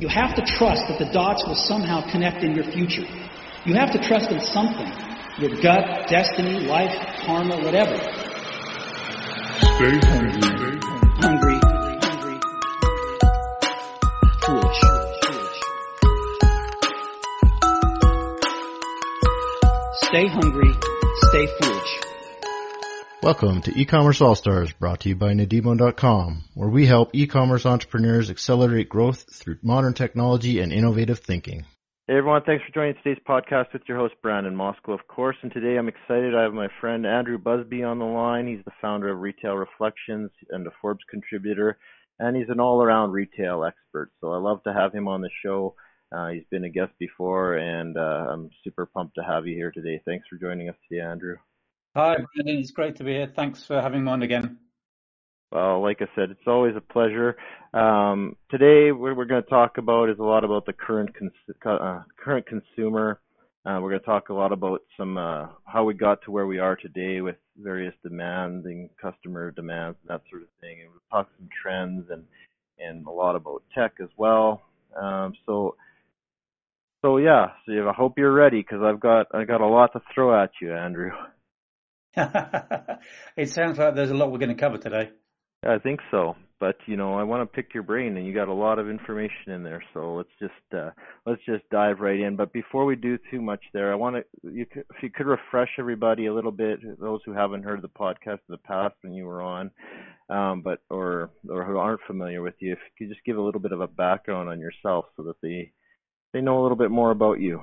You have to trust that the dots will somehow connect in your future. You have to trust in something your gut, destiny, life, karma, whatever. Stay hungry. Hungry, hungry, foolish. Stay hungry, stay foolish. Welcome to E-Commerce All-Stars brought to you by Nadimo.com, where we help e-commerce entrepreneurs accelerate growth through modern technology and innovative thinking. Hey everyone, thanks for joining today's podcast with your host Brandon Moskal, of course. And today I'm excited. I have my friend Andrew Busby on the line. He's the founder of Retail Reflections and a Forbes contributor, and he's an all-around retail expert. So I love to have him on the show. Uh, he's been a guest before, and uh, I'm super pumped to have you here today. Thanks for joining us today, Andrew. Hi, Brandon. It's great to be here. Thanks for having me on again. Well, like I said, it's always a pleasure. Um, today, what we're going to talk about is a lot about the current cons- uh, current consumer. Uh, we're going to talk a lot about some uh, how we got to where we are today with various demanding customer demands and that sort of thing, and we'll talk some trends and and a lot about tech as well. Um, so, so yeah, so I hope you're ready because I've got I got a lot to throw at you, Andrew. it sounds like there's a lot we're going to cover today. I think so, but you know, I want to pick your brain, and you got a lot of information in there. So let's just uh, let's just dive right in. But before we do too much, there, I want to you could, if you could refresh everybody a little bit, those who haven't heard the podcast in the past when you were on, um, but or or who aren't familiar with you, if you could just give a little bit of a background on yourself, so that they they know a little bit more about you.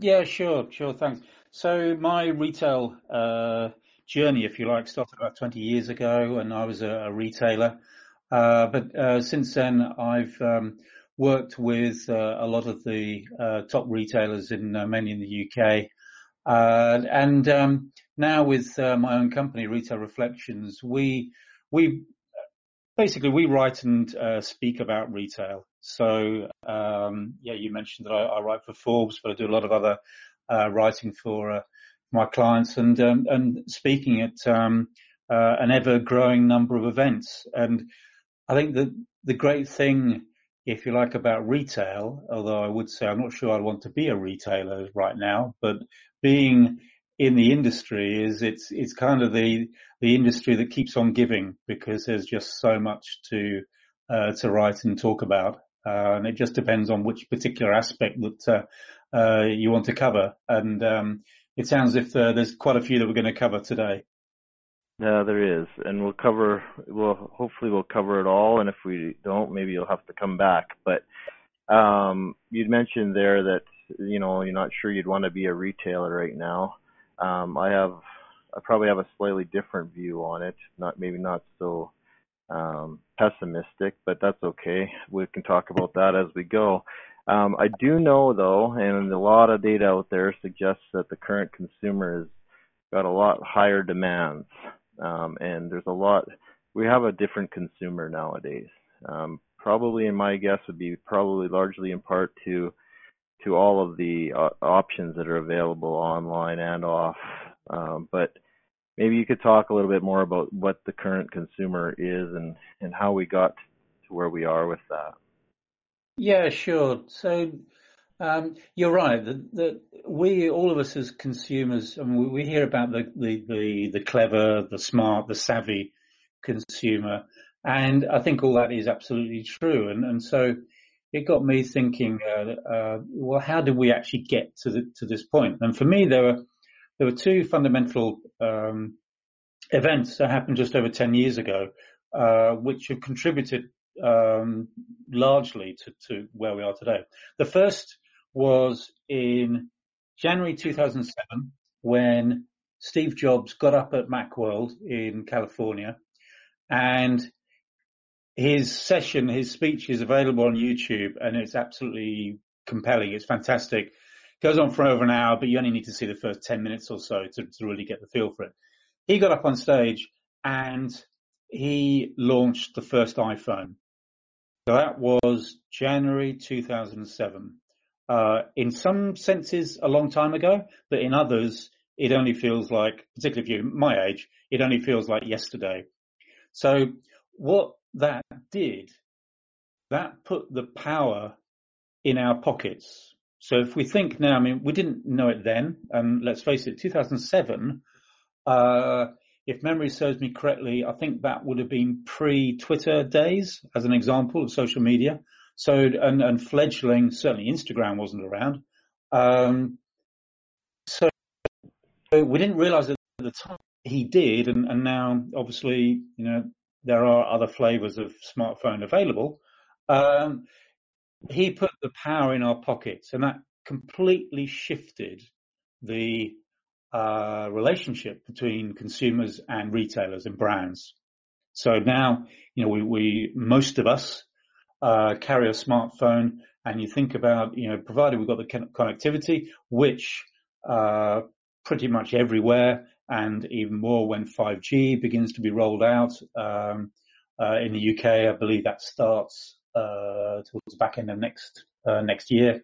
Yeah, sure, sure. Thanks. So my retail uh, journey, if you like, started about 20 years ago, and I was a, a retailer. Uh, but uh, since then, I've um, worked with uh, a lot of the uh, top retailers in uh, mainly in the UK, and um, now with my own company, Retail Reflections, we we basically we write and speak about retail. So um, yeah, you mentioned that I, I, write for Forbes, but I do a lot of other writing for my clients and um, and speaking at um, uh, an ever growing number of events. And I think that the great thing, if you like, about retail, although I would say I'm not sure I want to be a retailer right now, but being in the industry is it's it's kind of the the industry that keeps on giving because there's just so much to uh, to write and talk about, uh, and it just depends on which particular aspect that uh, uh you want to cover. And um, it sounds as if uh, there's quite a few that we're going to cover today. Yeah, there is, and we'll cover. We'll hopefully we'll cover it all, and if we don't, maybe you'll have to come back. But um, you'd mentioned there that you know you're not sure you'd want to be a retailer right now. Um, I have, I probably have a slightly different view on it. Not maybe not so um, pessimistic, but that's okay. We can talk about that as we go. Um, I do know though, and a lot of data out there suggests that the current consumer has got a lot higher demands, um, and there's a lot. We have a different consumer nowadays. Um, probably, in my guess, would be probably largely in part to to all of the uh, options that are available online and off. Um, but maybe you could talk a little bit more about what the current consumer is and and how we got to where we are with that. Yeah, sure. So um, you're right that, we, all of us as consumers, I mean, we, hear about the, the, the, the, clever, the smart, the savvy consumer. And I think all that is absolutely true. And, and so it got me thinking, uh, uh, well, how did we actually get to the, to this point? And for me, there were, there were two fundamental, um, events that happened just over 10 years ago, uh, which have contributed um, largely to, to where we are today. The first was in January 2007 when Steve Jobs got up at Macworld in California and his session, his speech is available on YouTube and it's absolutely compelling. It's fantastic. Goes on for over an hour, but you only need to see the first 10 minutes or so to, to really get the feel for it. He got up on stage and he launched the first iPhone. So that was January 2007. Uh, in some senses, a long time ago, but in others, it only feels like, particularly if you're my age, it only feels like yesterday. So what that did that put the power in our pockets. So if we think now, I mean, we didn't know it then, and let's face it, 2007, uh, if memory serves me correctly, I think that would have been pre-Twitter days, as an example of social media. So, and, and fledgling, certainly Instagram wasn't around. Um, so we didn't realize at the time he did, and, and now obviously, you know, there are other flavors of smartphone available. Um, he put the power in our pockets, and that completely shifted the uh, relationship between consumers and retailers and brands. So now, you know, we, we most of us uh, carry a smartphone, and you think about, you know, provided we've got the connectivity, which uh, pretty much everywhere, and even more when 5G begins to be rolled out. Um, uh, in the UK, I believe that starts towards the back end of next uh, next year.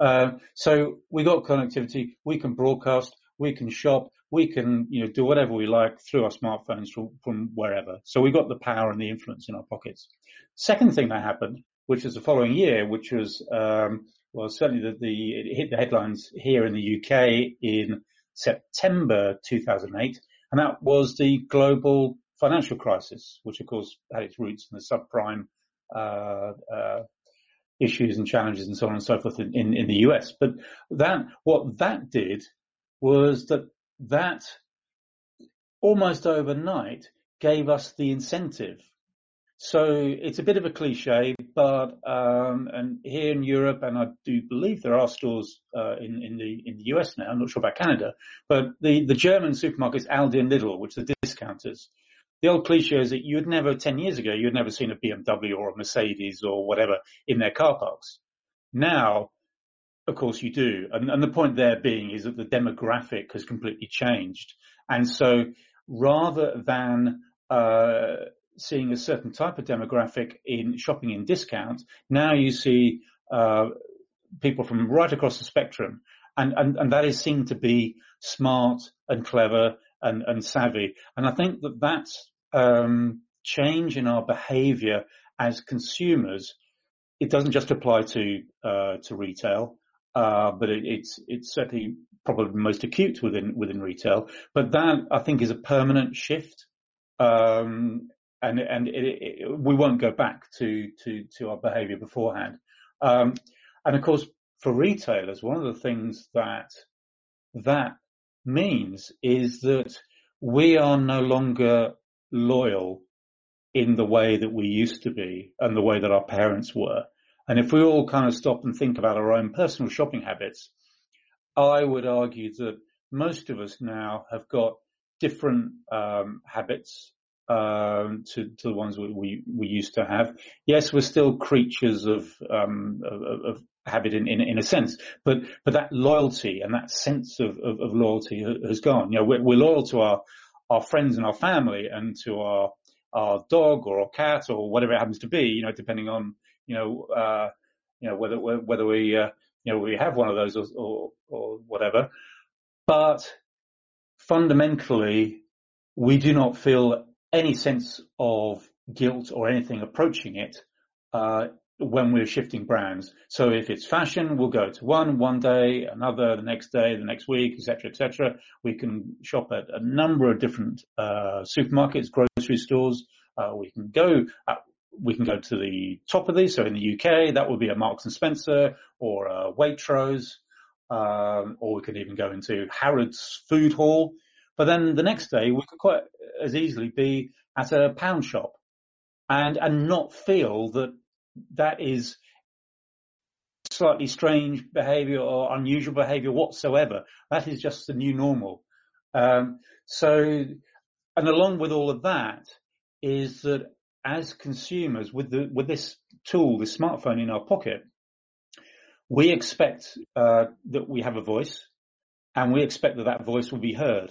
Uh, so we got connectivity. We can broadcast. We can shop. We can you know do whatever we like through our smartphones from, from wherever. So we got the power and the influence in our pockets. Second thing that happened, which was the following year, which was um, well certainly the, the it hit the headlines here in the UK in September 2008, and that was the global financial crisis, which of course had its roots in the subprime uh, uh, issues and challenges and so on and so forth in, in, in the US. But that, what that did was that that almost overnight gave us the incentive. So it's a bit of a cliche, but um, and here in Europe, and I do believe there are stores uh, in in the in the US now. I'm not sure about Canada, but the the German supermarkets Aldi and Lidl, which are discounters, the old cliche is that you'd never, 10 years ago, you'd never seen a BMW or a Mercedes or whatever in their car parks. Now, of course you do. And, and the point there being is that the demographic has completely changed. And so rather than, uh, seeing a certain type of demographic in shopping in discount, now you see, uh, people from right across the spectrum. And, and, and that is seen to be smart and clever and, and savvy. And I think that that's um, change in our behaviour as consumers. It doesn't just apply to uh, to retail, uh, but it, it's it's certainly probably most acute within within retail. But that I think is a permanent shift, um, and and it, it, we won't go back to to to our behaviour beforehand. Um, and of course, for retailers, one of the things that that means is that we are no longer loyal in the way that we used to be and the way that our parents were. And if we all kind of stop and think about our own personal shopping habits, I would argue that most of us now have got different um, habits um, to, to, the ones we, we, we, used to have. Yes, we're still creatures of, um, of, of habit in, in, in, a sense, but but that loyalty and that sense of, of, of loyalty has gone. You know, we're, we're loyal to our our friends and our family and to our our dog or our cat or whatever it happens to be, you know, depending on you know uh, you know whether whether we uh, you know we have one of those or, or, or whatever. But fundamentally, we do not feel any sense of guilt or anything approaching it uh, when we're shifting brands. So if it's fashion, we'll go to one one day, another the next day, the next week, etc., etc. We can shop at a number of different uh, supermarkets, grocery stores. Uh, we can go. Uh, we can go to the top of these. So in the UK, that would be a Marks and Spencer or a Waitrose, um, or we could even go into Harrods Food Hall. But then the next day, we could quite as easily be at a pound shop and and not feel that that is slightly strange behavior or unusual behavior whatsoever. That is just the new normal. Um, so, and along with all of that is that as consumers with the, with this tool, this smartphone in our pocket, we expect uh, that we have a voice and we expect that that voice will be heard.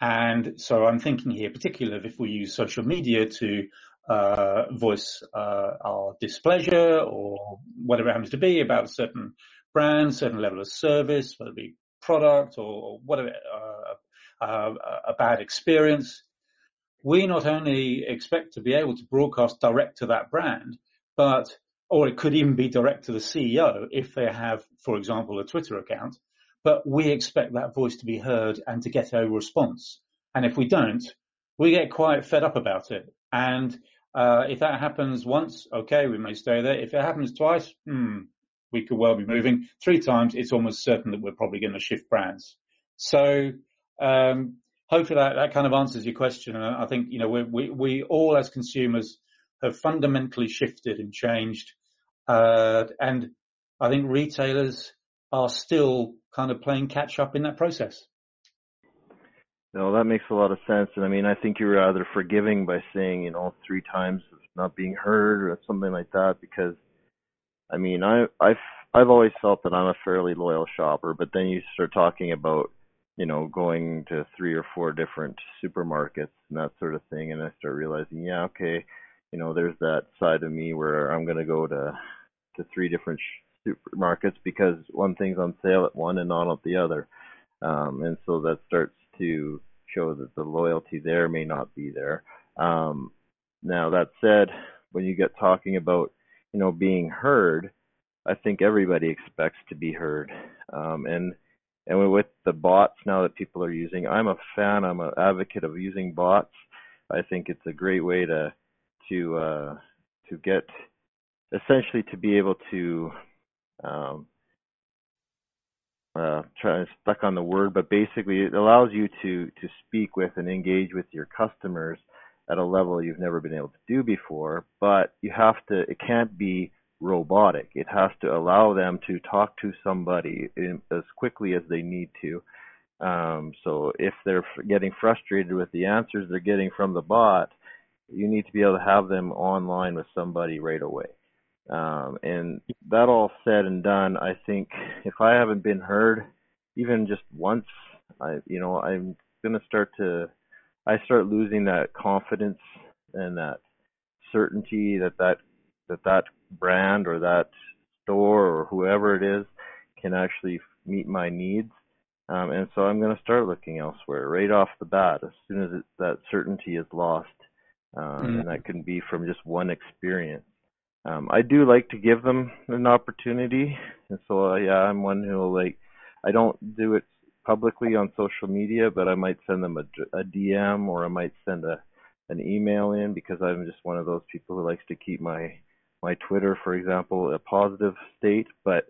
And so I'm thinking here, particularly if we use social media to uh, voice uh, our displeasure or whatever it happens to be about certain brand, certain level of service, whether it be product or whatever, uh, uh, a bad experience. We not only expect to be able to broadcast direct to that brand, but or it could even be direct to the CEO if they have, for example, a Twitter account. But we expect that voice to be heard and to get a response. And if we don't, we get quite fed up about it. And uh, if that happens once, okay, we may stay there. If it happens twice, hmm, we could well be moving. Three times, it's almost certain that we're probably going to shift brands. So um, hopefully that, that kind of answers your question. And I think you know we we we all as consumers have fundamentally shifted and changed, uh, and I think retailers are still kind of playing catch up in that process. No, that makes a lot of sense. And I mean, I think you're rather forgiving by saying, you know, three times not being heard or something like that because I mean, I I've I've always felt that I'm a fairly loyal shopper, but then you start talking about, you know, going to three or four different supermarkets and that sort of thing and I start realizing, yeah, okay, you know, there's that side of me where I'm going to go to to three different supermarkets because one thing's on sale at one and not at the other. Um and so that starts to show that the loyalty there may not be there. Um, now that said, when you get talking about you know being heard, I think everybody expects to be heard. Um, and and with the bots now that people are using, I'm a fan. I'm an advocate of using bots. I think it's a great way to to uh, to get essentially to be able to um, uh, trying stuck on the word, but basically it allows you to to speak with and engage with your customers at a level you've never been able to do before. But you have to. It can't be robotic. It has to allow them to talk to somebody in, as quickly as they need to. Um, so if they're getting frustrated with the answers they're getting from the bot, you need to be able to have them online with somebody right away. Um, and that all said and done, I think if I haven't been heard, even just once, I, you know, I'm gonna start to, I start losing that confidence and that certainty that that that that brand or that store or whoever it is can actually meet my needs. Um, and so I'm going to start looking elsewhere right off the bat as soon as it, that certainty is lost. Um, mm-hmm. And that can be from just one experience um, I do like to give them an opportunity, and so uh, yeah, I'm one who will like. I don't do it publicly on social media, but I might send them a, a DM or I might send a an email in because I'm just one of those people who likes to keep my my Twitter, for example, a positive state. But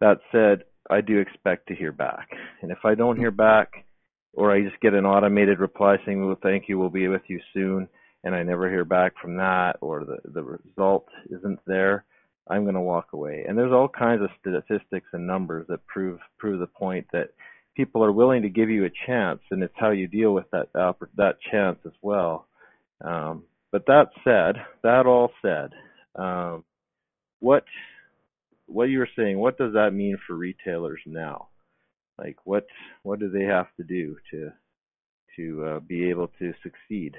that said, I do expect to hear back, and if I don't hear back, or I just get an automated reply saying, "Well, thank you, we'll be with you soon," and I never hear back from that or the, the result isn't there, I'm going to walk away. And there's all kinds of statistics and numbers that prove prove the point that people are willing to give you a chance, and it's how you deal with that that chance as well. Um, but that said, that all said, um, what what you were saying, what does that mean for retailers now? Like what what do they have to do to to uh, be able to succeed?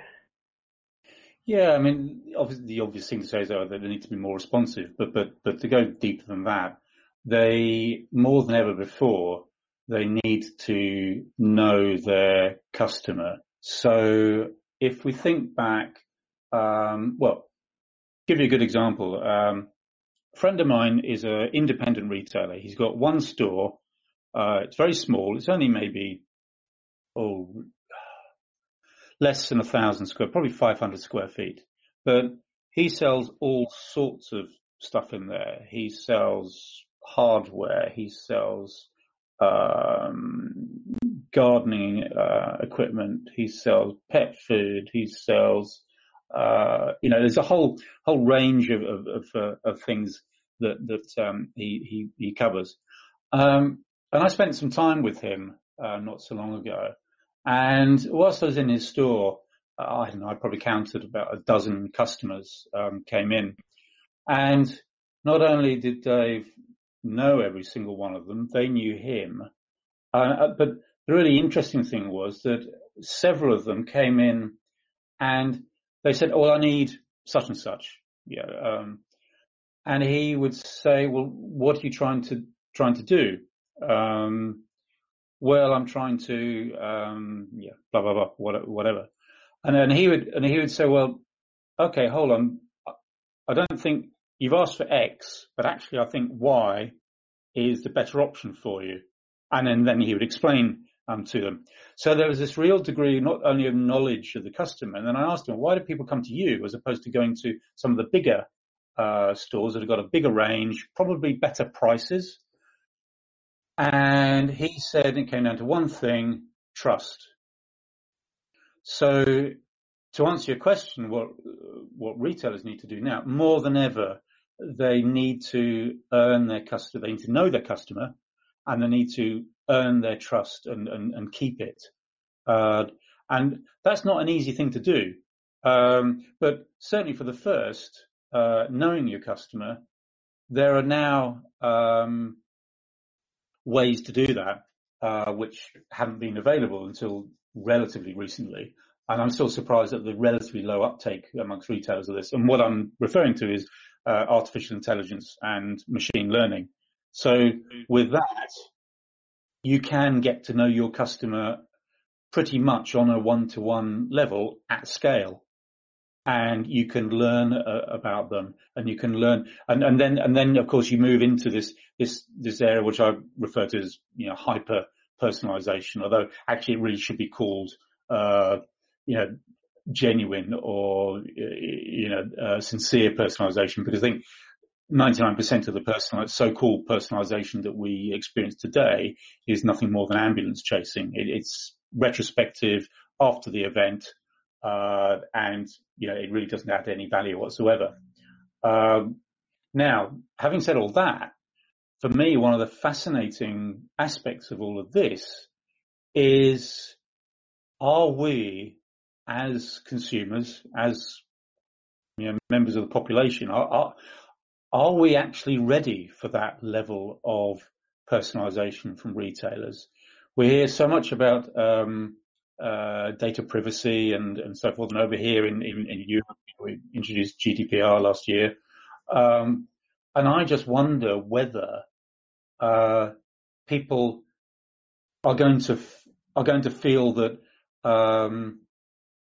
Yeah, I mean, obviously, the obvious thing to say is that they need to be more responsive, but but but to go deeper than that, they more than ever before they need to know their customer. So if we think back, um, well, give you a good example. Um, a friend of mine is an independent retailer. He's got one store. Uh, it's very small. It's only maybe oh less than a thousand square, probably 500 square feet. But he sells all sorts of stuff in there. He sells hardware. He sells um, gardening uh, equipment. He sells pet food. He sells, uh, you know, there's a whole whole range of of, of, uh, of things that that um, he, he he covers. Um, and I spent some time with him uh, not so long ago, and whilst I was in his store, uh, I don't know, I probably counted about a dozen customers um, came in. And not only did Dave know every single one of them, they knew him. Uh, uh, but the really interesting thing was that several of them came in and they said, "Oh, I need such and such." Yeah. Um, and he would say, "Well, what are you trying to trying to do?" Um, well, I'm trying to, um, yeah, blah, blah, blah, whatever. And then he would, and he would say, well, okay, hold on. I don't think you've asked for X, but actually I think Y is the better option for you. And then, then he would explain um, to them. So there was this real degree not only of knowledge of the customer, and then I asked him, why do people come to you as opposed to going to some of the bigger uh, stores that have got a bigger range, probably better prices? And he said it came down to one thing, trust. So to answer your question, what what retailers need to do now, more than ever, they need to earn their customer. They need to know their customer, and they need to earn their trust and and, and keep it. Uh, and that's not an easy thing to do. Um, but certainly for the first, uh, knowing your customer, there are now um, ways to do that, uh, which haven't been available until relatively recently. And I'm still surprised at the relatively low uptake amongst retailers of this. And what I'm referring to is uh, artificial intelligence and machine learning. So with that, you can get to know your customer pretty much on a one-to-one level at scale. And you can learn uh, about them and you can learn and, and then, and then of course you move into this, this, this area which I refer to as, you know, hyper personalization, although actually it really should be called, uh, you know, genuine or, you know, uh, sincere personalization because I think 99% of the personal, so-called personalization that we experience today is nothing more than ambulance chasing. It, it's retrospective after the event, uh, and you know it really doesn't add any value whatsoever. Um, now, having said all that, for me, one of the fascinating aspects of all of this is: are we as consumers, as you know, members of the population, are, are, are we actually ready for that level of personalization from retailers? We hear so much about um, uh, data privacy and, and so forth, and over here in, in, in Europe, we introduced GDPR last year. Um, and I just wonder whether uh, people are going to are going to feel that um,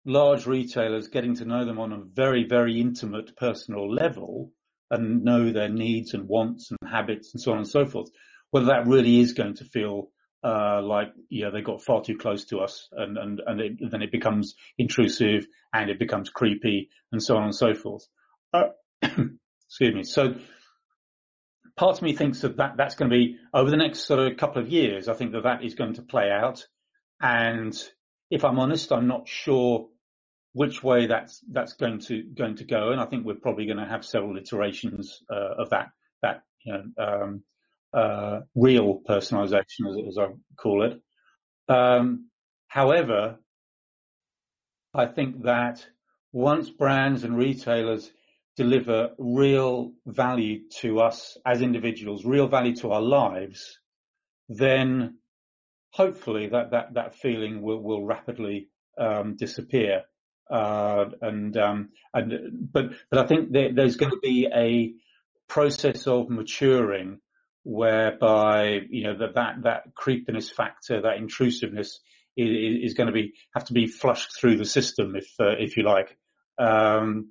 large retailers getting to know them on a very, very intimate personal level and know their needs and wants and habits and so on and so forth, whether that really is going to feel uh, like yeah they got far too close to us and and and it, then it becomes intrusive and it becomes creepy and so on and so forth. Uh, excuse me. So part of me thinks that, that that's going to be over the next sort of couple of years. I think that that is going to play out, and if I'm honest, I'm not sure which way that's that's going to going to go, and I think we're probably going to have several iterations uh, of that that you know um, uh, real personalization, as, as, I call it. Um, however, I think that once brands and retailers deliver real value to us as individuals, real value to our lives, then hopefully that that that feeling will will rapidly um, disappear. Uh, and um, and but but I think there, there's going to be a process of maturing whereby you know that that that creepiness factor, that intrusiveness is, is going to be have to be flushed through the system, if uh, if you like, um,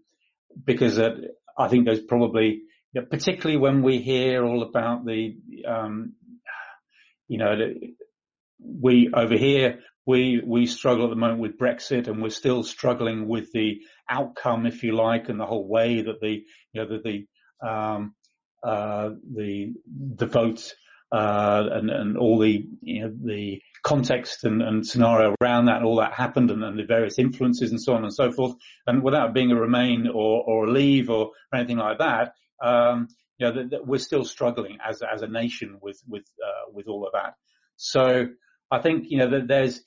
because uh, I think there's probably you know, particularly when we hear all about the um, you know we over here we we struggle at the moment with Brexit, and we're still struggling with the outcome, if you like, and the whole way that the you know the the um, the the vote uh, and and all the you know the context and, and scenario around that, all that happened, and, and, the various influences and so on and so forth. And without being a Remain or or a Leave or, or anything like that, um, you know, we're still struggling as as a nation with with uh, with all of that. So I think you know that there's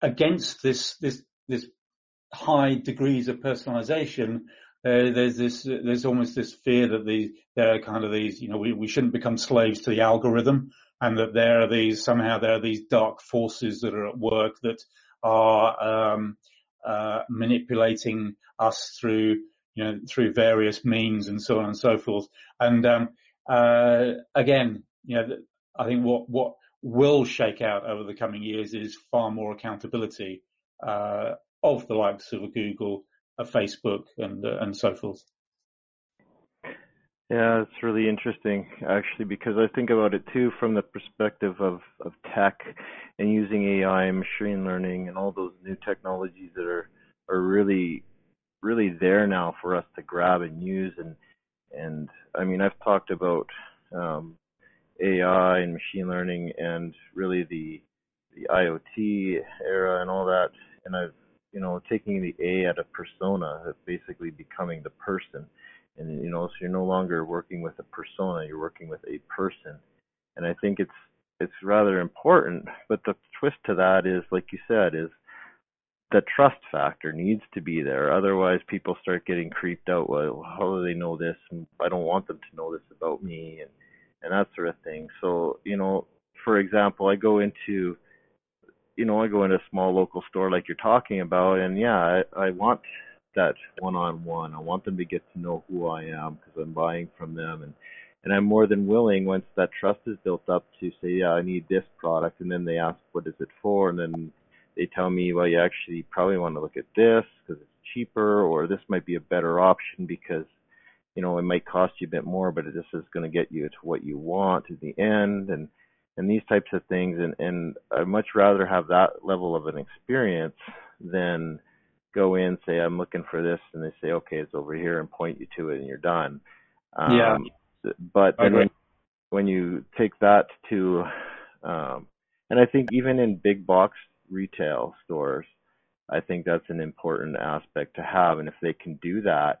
against this this this high degrees of personalization. Uh, there's this there's almost this fear that the there are kind of these you know we, we shouldn't become slaves to the algorithm and that there are these somehow there are these dark forces that are at work that are um, uh, manipulating us through you know through various means and so on and so forth. And um, uh, again, you know, I think what what will shake out over the coming years is far more accountability uh, of the likes of Google, Facebook, and uh, and so forth. Yeah, it's really interesting actually because I think about it too from the perspective of, of tech and using AI and machine learning and all those new technologies that are, are really really there now for us to grab and use and and I mean I've talked about um, AI and machine learning and really the the IoT era and all that and I've you know taking the A out of persona basically becoming the person. And you know so you're no longer working with a persona you're working with a person. And i think it's it's rather important but the twist to that is like you said is the trust factor needs to be there. Otherwise people start getting creeped out. Well how do they know this? I don't want them to know this about me and and that sort of thing. So you know for example i go into you know i go into a small local store like you're talking about and yeah i, I want that one-on-one. I want them to get to know who I am because I'm buying from them, and and I'm more than willing once that trust is built up to say, yeah, I need this product, and then they ask, what is it for, and then they tell me, well, you actually probably want to look at this because it's cheaper, or this might be a better option because you know it might cost you a bit more, but this is going to get you to what you want at the end, and and these types of things, and and I'd much rather have that level of an experience than go in, say I'm looking for this, and they say, okay, it's over here, and point you to it, and you're done. Um, yeah. But then when, when you take that to, um, and I think even in big box retail stores, I think that's an important aspect to have, and if they can do that,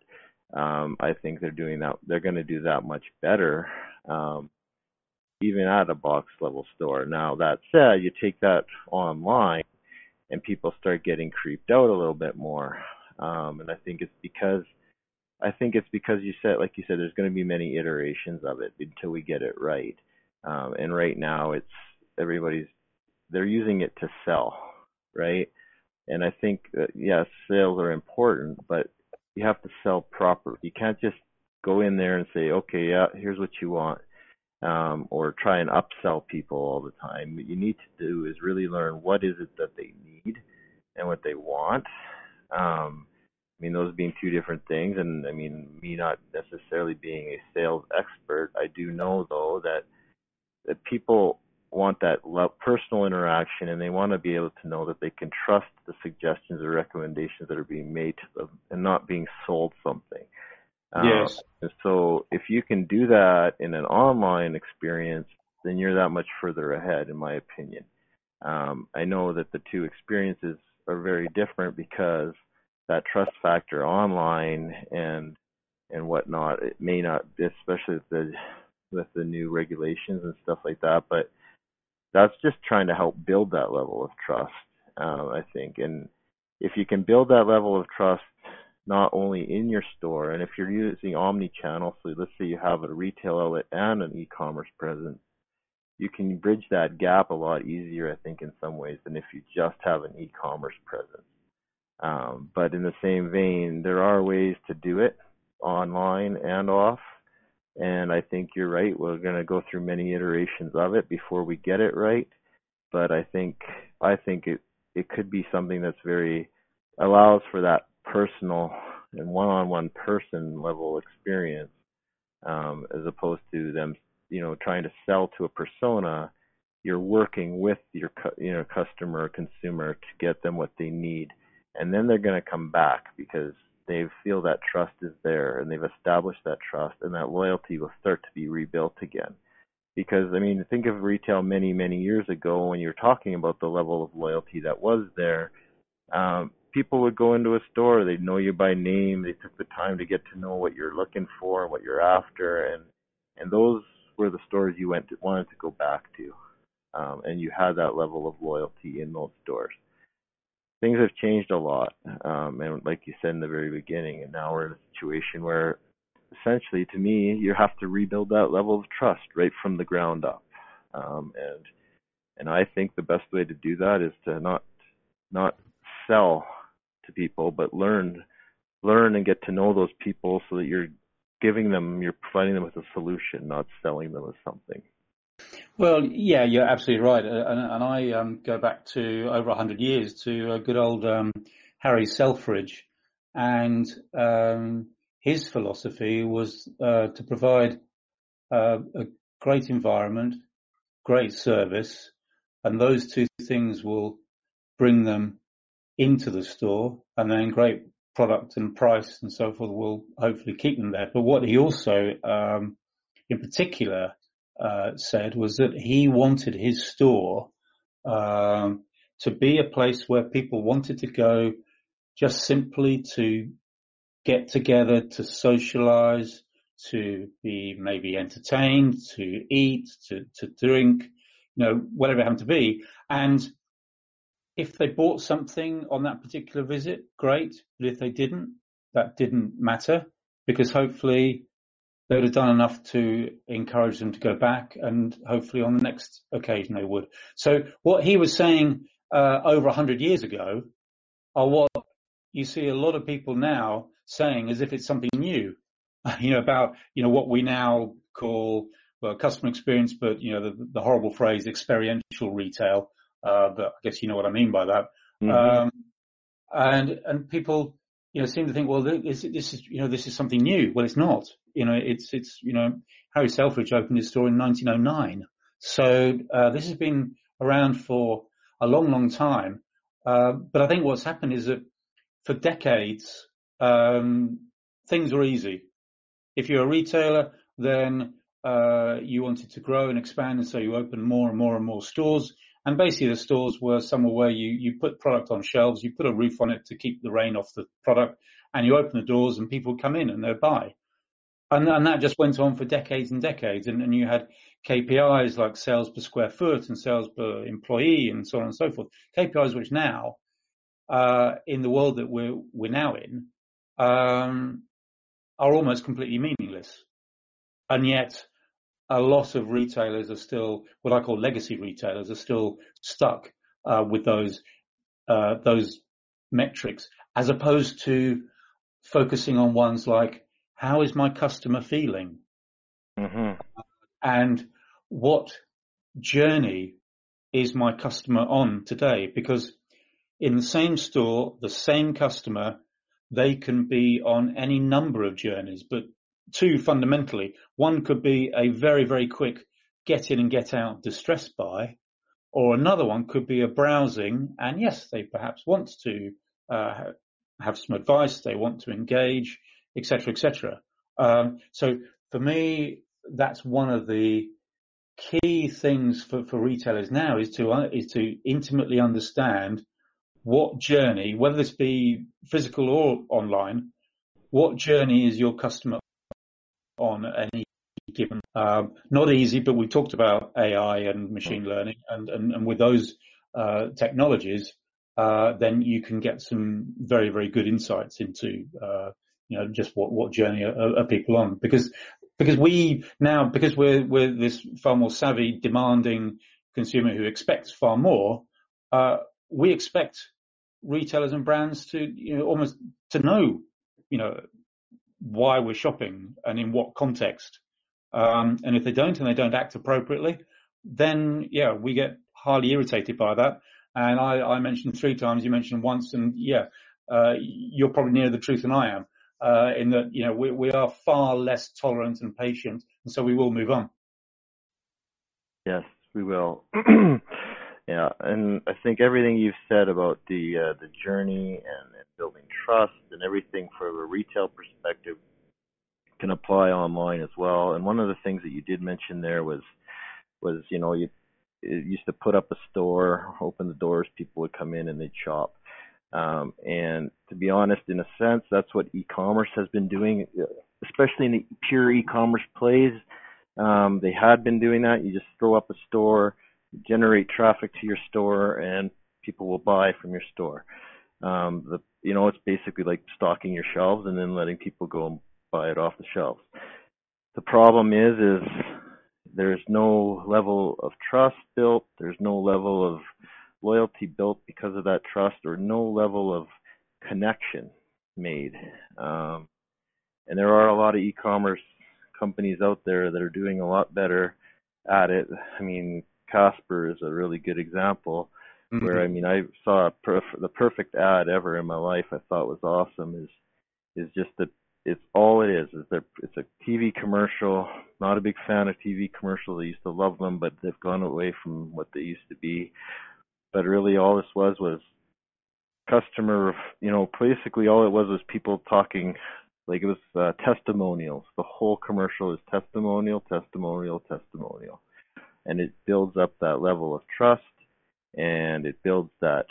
um, I think they're doing that. They're going to do that much better, um, even at a box level store. Now that said, you take that online and people start getting creeped out a little bit more. Um, and I think it's because I think it's because you said, like you said, there's going to be many iterations of it until we get it right. Um, and right now, it's everybody's they're using it to sell, right? And I think that, yes, sales are important, but you have to sell properly. You can't just go in there and say, okay, yeah, here's what you want um, or try and upsell people all the time. What you need to do is really learn what is it that they need and what they want. Um, I mean, those being two different things, and I mean, me not necessarily being a sales expert, I do know though that that people want that personal interaction, and they want to be able to know that they can trust the suggestions or recommendations that are being made to them, and not being sold something. Yes. Um, so if you can do that in an online experience, then you're that much further ahead, in my opinion. Um, I know that the two experiences are very different because that trust factor online and and whatnot, it may not, especially with the with the new regulations and stuff like that. But that's just trying to help build that level of trust, uh, I think. And if you can build that level of trust not only in your store, and if you're using omni-channel, so let's say you have a retail outlet and an e-commerce presence, you can bridge that gap a lot easier, I think, in some ways than if you just have an e-commerce presence. Um, but in the same vein, there are ways to do it online and off. And I think you're right. We're going to go through many iterations of it before we get it right. But I think I think it it could be something that's very allows for that personal and one-on-one person level experience um, as opposed to them you know trying to sell to a persona you're working with your you know customer or consumer to get them what they need. And then they're going to come back because they feel that trust is there and they've established that trust and that loyalty will start to be rebuilt again. Because i mean think of retail many many years ago when you were talking about the level of loyalty that was there um, people would go into a store, they'd know you by name, they took the time to get to know what you're looking for, what you're after, and and those were the stores you went to, wanted to go back to, um, and you had that level of loyalty in those stores. Things have changed a lot, um, and like you said in the very beginning, and now we're in a situation where essentially, to me, you have to rebuild that level of trust right from the ground up, um, and and I think the best way to do that is to not not sell to people, but learn learn and get to know those people so that you're giving them, you're providing them with a solution, not selling them something. Well, yeah, you're absolutely right, uh, and, and I um, go back to over hundred years to a good old um, Harry Selfridge, and um, his philosophy was uh, to provide uh, a great environment, great service, and those two things will bring them into the store, and then great product and price and so forth will hopefully keep them there. But what he also, um, in particular, uh, said was that he wanted his store um, to be a place where people wanted to go just simply to get together, to socialize, to be maybe entertained, to eat, to, to drink, you know, whatever it happened to be. And if they bought something on that particular visit, great. But if they didn't, that didn't matter because hopefully they would have done enough to encourage them to go back and hopefully on the next occasion they would. So what he was saying uh, over hundred years ago are what you see a lot of people now saying as if it's something new, you know, about, you know, what we now call well, customer experience, but you know, the, the horrible phrase experiential retail, uh, but I guess you know what I mean by that. Mm-hmm. Um, and, and people, you know, seem to think, well, this, this is, you know, this is something new. Well, it's not, you know, it's, it's, you know, Harry Selfridge opened his store in 1909. So, uh, this has been around for a long, long time. Uh, but I think what's happened is that for decades, um, things were easy. If you're a retailer, then uh, you wanted to grow and expand, and so you open more and more and more stores. And basically, the stores were somewhere where you you put product on shelves, you put a roof on it to keep the rain off the product, and you open the doors, and people come in and they'd buy. And, and that just went on for decades and decades. And, and you had KPIs like sales per square foot and sales per employee and so on and so forth. KPIs which now, uh, in the world that we're, we're now in, um, are almost completely meaningless. And yet a lot of retailers are still, what I call legacy retailers are still stuck, uh, with those, uh, those metrics as opposed to focusing on ones like how is my customer feeling? Mm-hmm. And what journey is my customer on today? Because in the same store, the same customer, they can be on any number of journeys, but two fundamentally. One could be a very, very quick get in and get out distress buy, or another one could be a browsing, and yes, they perhaps want to uh, have some advice, they want to engage, etc., etc. Um, so for me, that's one of the key things for, for retailers now is to uh, is to intimately understand what journey, whether this be physical or online, what journey is your customer on any given. Um, not easy, but we talked about AI and machine learning, and and, and with those uh, technologies, uh, then you can get some very very good insights into uh, you know, just what, what journey are, are people on? Because, because we now, because we're, we're this far more savvy, demanding consumer who expects far more, uh, we expect retailers and brands to, you know, almost to know, you know, why we're shopping and in what context. Um, and if they don't and they don't act appropriately, then yeah, we get highly irritated by that. And I, I mentioned three times, you mentioned once, and yeah, uh, you're probably nearer the truth than I am uh, in that you know we, we are far less tolerant and patient, and so we will move on. Yes, we will. yeah, and I think everything you've said about the uh, the journey and, and building trust and everything from a retail perspective can apply online as well. And one of the things that you did mention there was was you know you used to put up a store, open the doors, people would come in and they'd shop. Um, and to be honest, in a sense, that's what e-commerce has been doing, especially in the pure e-commerce plays. Um, they had been doing that. You just throw up a store, generate traffic to your store, and people will buy from your store. Um, the, you know, it's basically like stocking your shelves and then letting people go and buy it off the shelves. The problem is, is there's no level of trust built. There's no level of loyalty built because of that trust or no level of connection made. Um, and there are a lot of e-commerce companies out there that are doing a lot better at it. I mean, Casper is a really good example mm-hmm. where I mean I saw perf- the perfect ad ever in my life. I thought was awesome is is just that it's all it is. Is that it's a TV commercial. Not a big fan of TV commercials. I used to love them, but they've gone away from what they used to be. But really, all this was was customer. You know, basically all it was was people talking. Like it was uh, testimonials. The whole commercial is testimonial, testimonial, testimonial, and it builds up that level of trust, and it builds that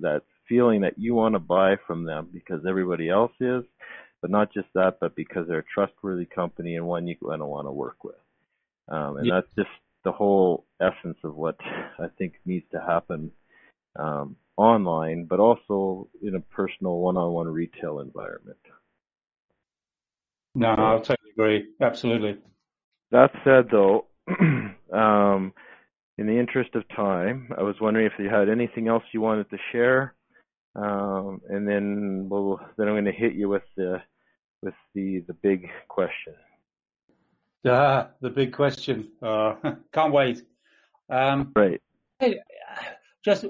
that feeling that you want to buy from them because everybody else is, but not just that, but because they're a trustworthy company and one you're going to want to work with. Um, and yeah. that's just the whole essence of what I think needs to happen um, online, but also in a personal one-on-one retail environment. No, I totally agree. Absolutely. That said, though, um, in the interest of time, I was wondering if you had anything else you wanted to share, um, and then we'll then I'm going to hit you with the with the the big question. Ah, the big question. Uh, can't wait. Um, right. Just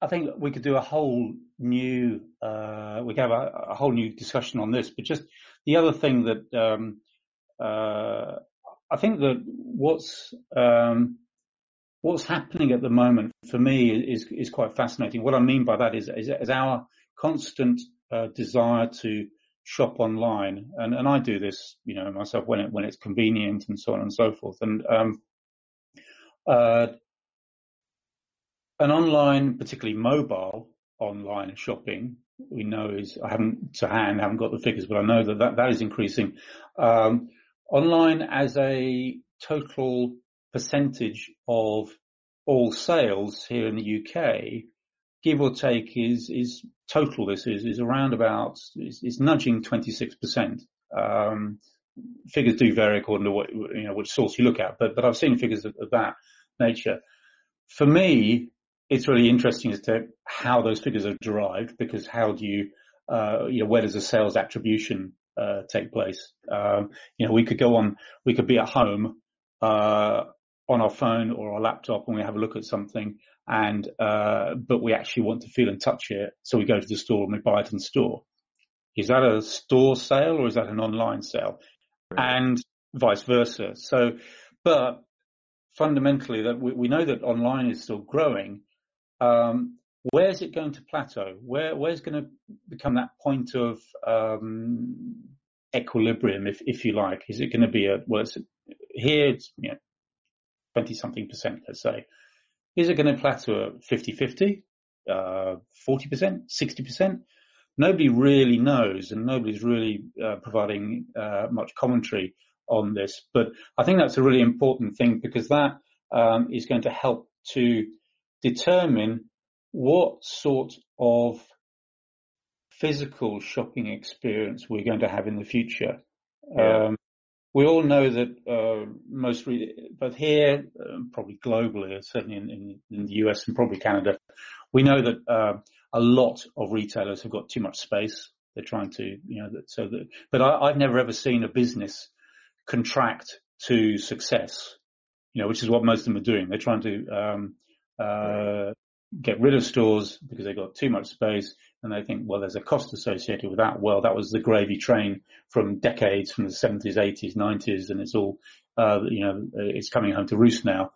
I think we could do a whole new uh, we could have a, a, whole new discussion on this. But just the other thing that um, uh, I think that what's um, what's happening at the moment for me is is quite fascinating. What I mean by that is is, is our constant uh, desire to shop online, and and I do this, you know, myself when it when it's convenient and so on and so forth, and um, uh, an online, particularly mobile online shopping, we know is I haven't to hand, haven't got the figures, but I know that that, that is increasing. Um, online as a total percentage of all sales here in the UK, give or take, is is total. This is is around about is, is nudging 26%. Um, figures do vary according to what you know which source you look at, but but I've seen figures of, of that nature. For me, it's really interesting as to how those figures are derived because how do you uh, you know where does the sales attribution uh, take place? Um, you know, we could go on, we could be at home uh, on our phone or our laptop and we have a look at something and uh, but we actually want to feel and touch it, so we go to the store and we buy it in store. Is that a store sale or is that an online sale? Right. And vice versa. So, but fundamentally, that we, we know that online is still growing. Um, where's it going to plateau? Where where's going to become that point of um, equilibrium, if if you like? Is it going to be a well? It's, here it's you know, twenty something percent, let's say. Is it going to plateau at 50-50, uh, 40%, 60%? Nobody really knows, and nobody's really uh, providing uh, much commentary on this. But I think that's a really important thing because that um, is going to help to determine what sort of physical shopping experience we're going to have in the future. Yeah. Um, we all know that uh, most, re- but here, um, probably globally, certainly in, in, in, the US and probably Canada, we know that uh, a lot of retailers have got too much space. They're trying to, you know, that, so that, but I, have never ever seen a business contract to success, you know, which is what most of them are doing. They're trying to um, uh, get rid of stores because they've got too much space and they think, well, there's a cost associated with that. Well, that was the gravy train from decades, from the 70s, 80s, 90s, and it's all, uh, you know, it's coming home to roost now.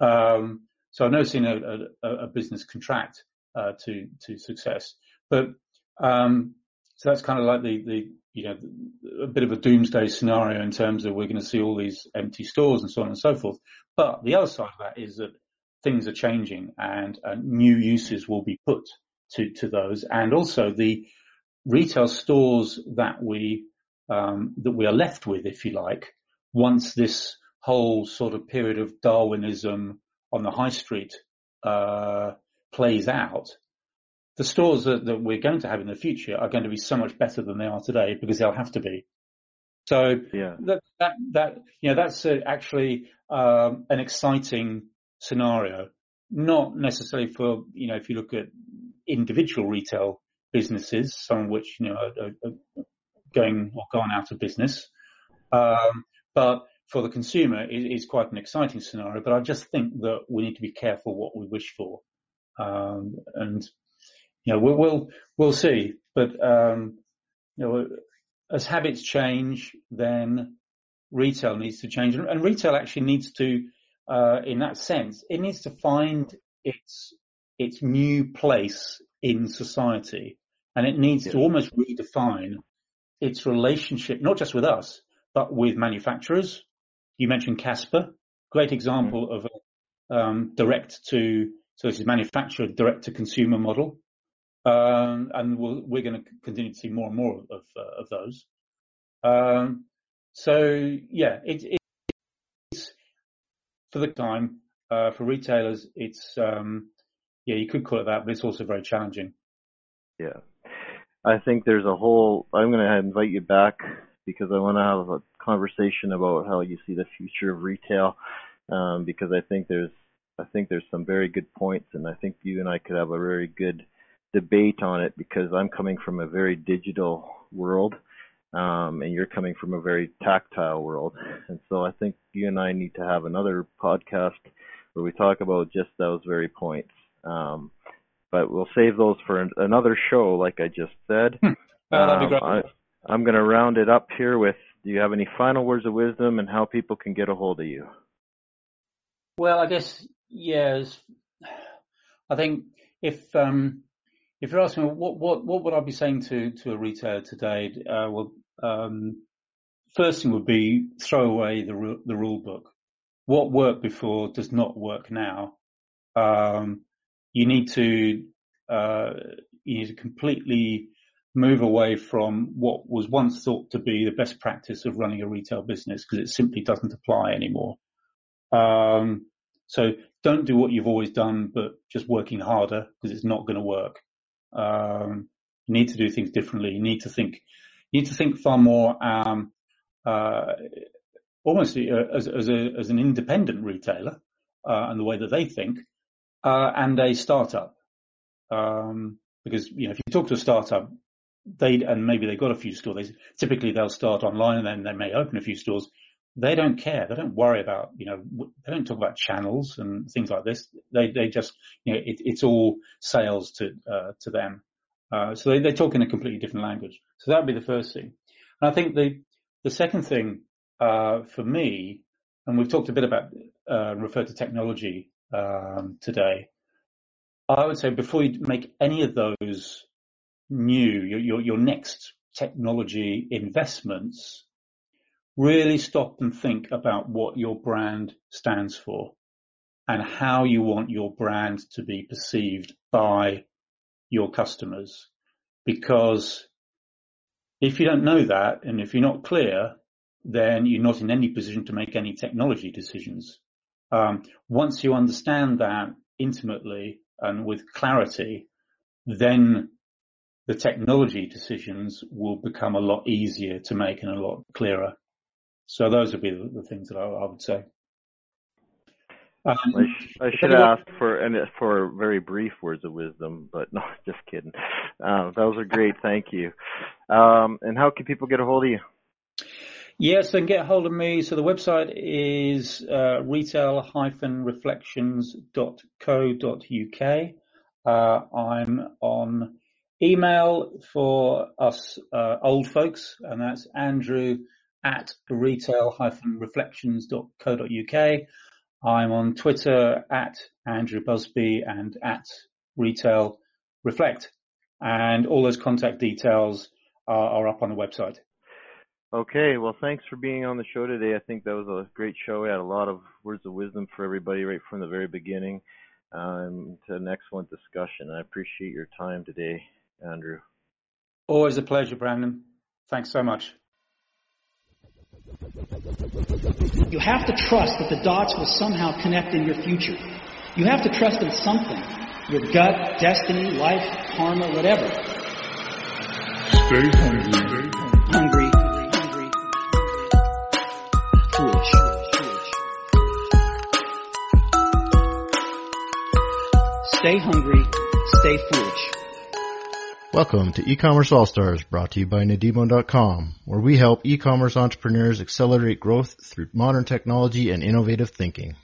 Um, so I've never seen a, a, a business contract uh, to to success, but um, so that's kind of like the the you know a bit of a doomsday scenario in terms of we're going to see all these empty stores and so on and so forth. But the other side of that is that things are changing and uh, new uses will be put to, to those. And also the retail stores that we, um, that we are left with, if you like, once this whole sort of period of Darwinism on the high street, uh, plays out, the stores that, that, we're going to have in the future are going to be so much better than they are today because they'll have to be. So yeah. that, that, that, you know, that's uh, actually, um, an exciting scenario, not necessarily for, you know, if you look at individual retail businesses, some of which, you know, are, are going or gone out of business. Um, but for the consumer, it is quite an exciting scenario. But I just think that we need to be careful what we wish for. Um, and, you know, we'll, we'll, we'll see. But, um, you know, as habits change, then retail needs to change, and retail actually needs to, uh, in that sense, it needs to find its its new place in society, and it needs yeah. to almost redefine its relationship, not just with us, but with manufacturers. You mentioned Casper, great example mm-hmm. of a um, direct to so this is manufacturer direct to consumer model. Um, and we are going to continue to see more and more of, uh, of those. Um, so yeah, it, it's for the time uh, for retailers. It's um, yeah, you could call it that, but it's also very challenging. Yeah, I think there's a whole. I'm going to invite you back because I want to have a conversation about how you see the future of retail. Um, because I think there's I think there's some very good points, and I think you and I could have a very good debate on it because I'm coming from a very digital world, um, and you're coming from a very tactile world, and so I think you and I need to have another podcast where we talk about just those very points. Um, but we'll save those for another show, like I just said. Hmm. Oh, that'd be great. Um, I, I'm going to round it up here with: Do you have any final words of wisdom and how people can get a hold of you? Well, I guess yes. I think if um, if you're asking what what what would I be saying to to a retailer today? Uh, well, um, first thing would be throw away the the rule book. What worked before does not work now. Um, you need to uh, you need to completely move away from what was once thought to be the best practice of running a retail business because it simply doesn't apply anymore. Um, so don't do what you've always done, but just working harder because it's not going to work. Um, you need to do things differently. You need to think, need to think far more, um, uh, almost uh, as, as, a, as an independent retailer, uh, and the way that they think, uh, and a startup. Um, because, you know, if you talk to a startup, they, and maybe they've got a few stores, they, typically they'll start online and then they may open a few stores. They don't care. They don't worry about, you know, they don't talk about channels and things like this. They, they just, you know, it, it's all sales to, uh, to them. Uh, so they, they talk in a completely different language. So that would be the first thing. And I think the, the second thing, uh, for me, and we've talked a bit about, uh, refer to technology, um, today. I would say before you make any of those new, your, your, your next technology investments, really stop and think about what your brand stands for and how you want your brand to be perceived by your customers. Because if you don't know that and if you're not clear, then you're not in any position to make any technology decisions. Um, once you understand that intimately and with clarity, then the technology decisions will become a lot easier to make and a lot clearer. So those would be the, things that I, would say. Um, I, sh- I should ask for and for very brief words of wisdom, but no, just kidding. Uh, those are great. Thank you. Um, and how can people get a hold of you? Yes, and get a hold of me. So the website is uh, retail-reflections.co.uk. Uh, I'm on email for us uh, old folks, and that's Andrew at retail-reflections.co.uk. I'm on Twitter at Andrew Busby and at Retail Reflect. And all those contact details are, are up on the website. Okay, well, thanks for being on the show today. I think that was a great show. We had a lot of words of wisdom for everybody right from the very beginning um, to an excellent discussion. I appreciate your time today, Andrew. Always a pleasure, Brandon. Thanks so much. You have to trust that the dots will somehow connect in your future. You have to trust in something your gut, destiny, life, karma, whatever. Stay hungry. Hungry. Hungry. Foolish. Stay hungry. Stay foolish. Welcome to E-Commerce All-Stars brought to you by Nadimo.com, where we help e-commerce entrepreneurs accelerate growth through modern technology and innovative thinking.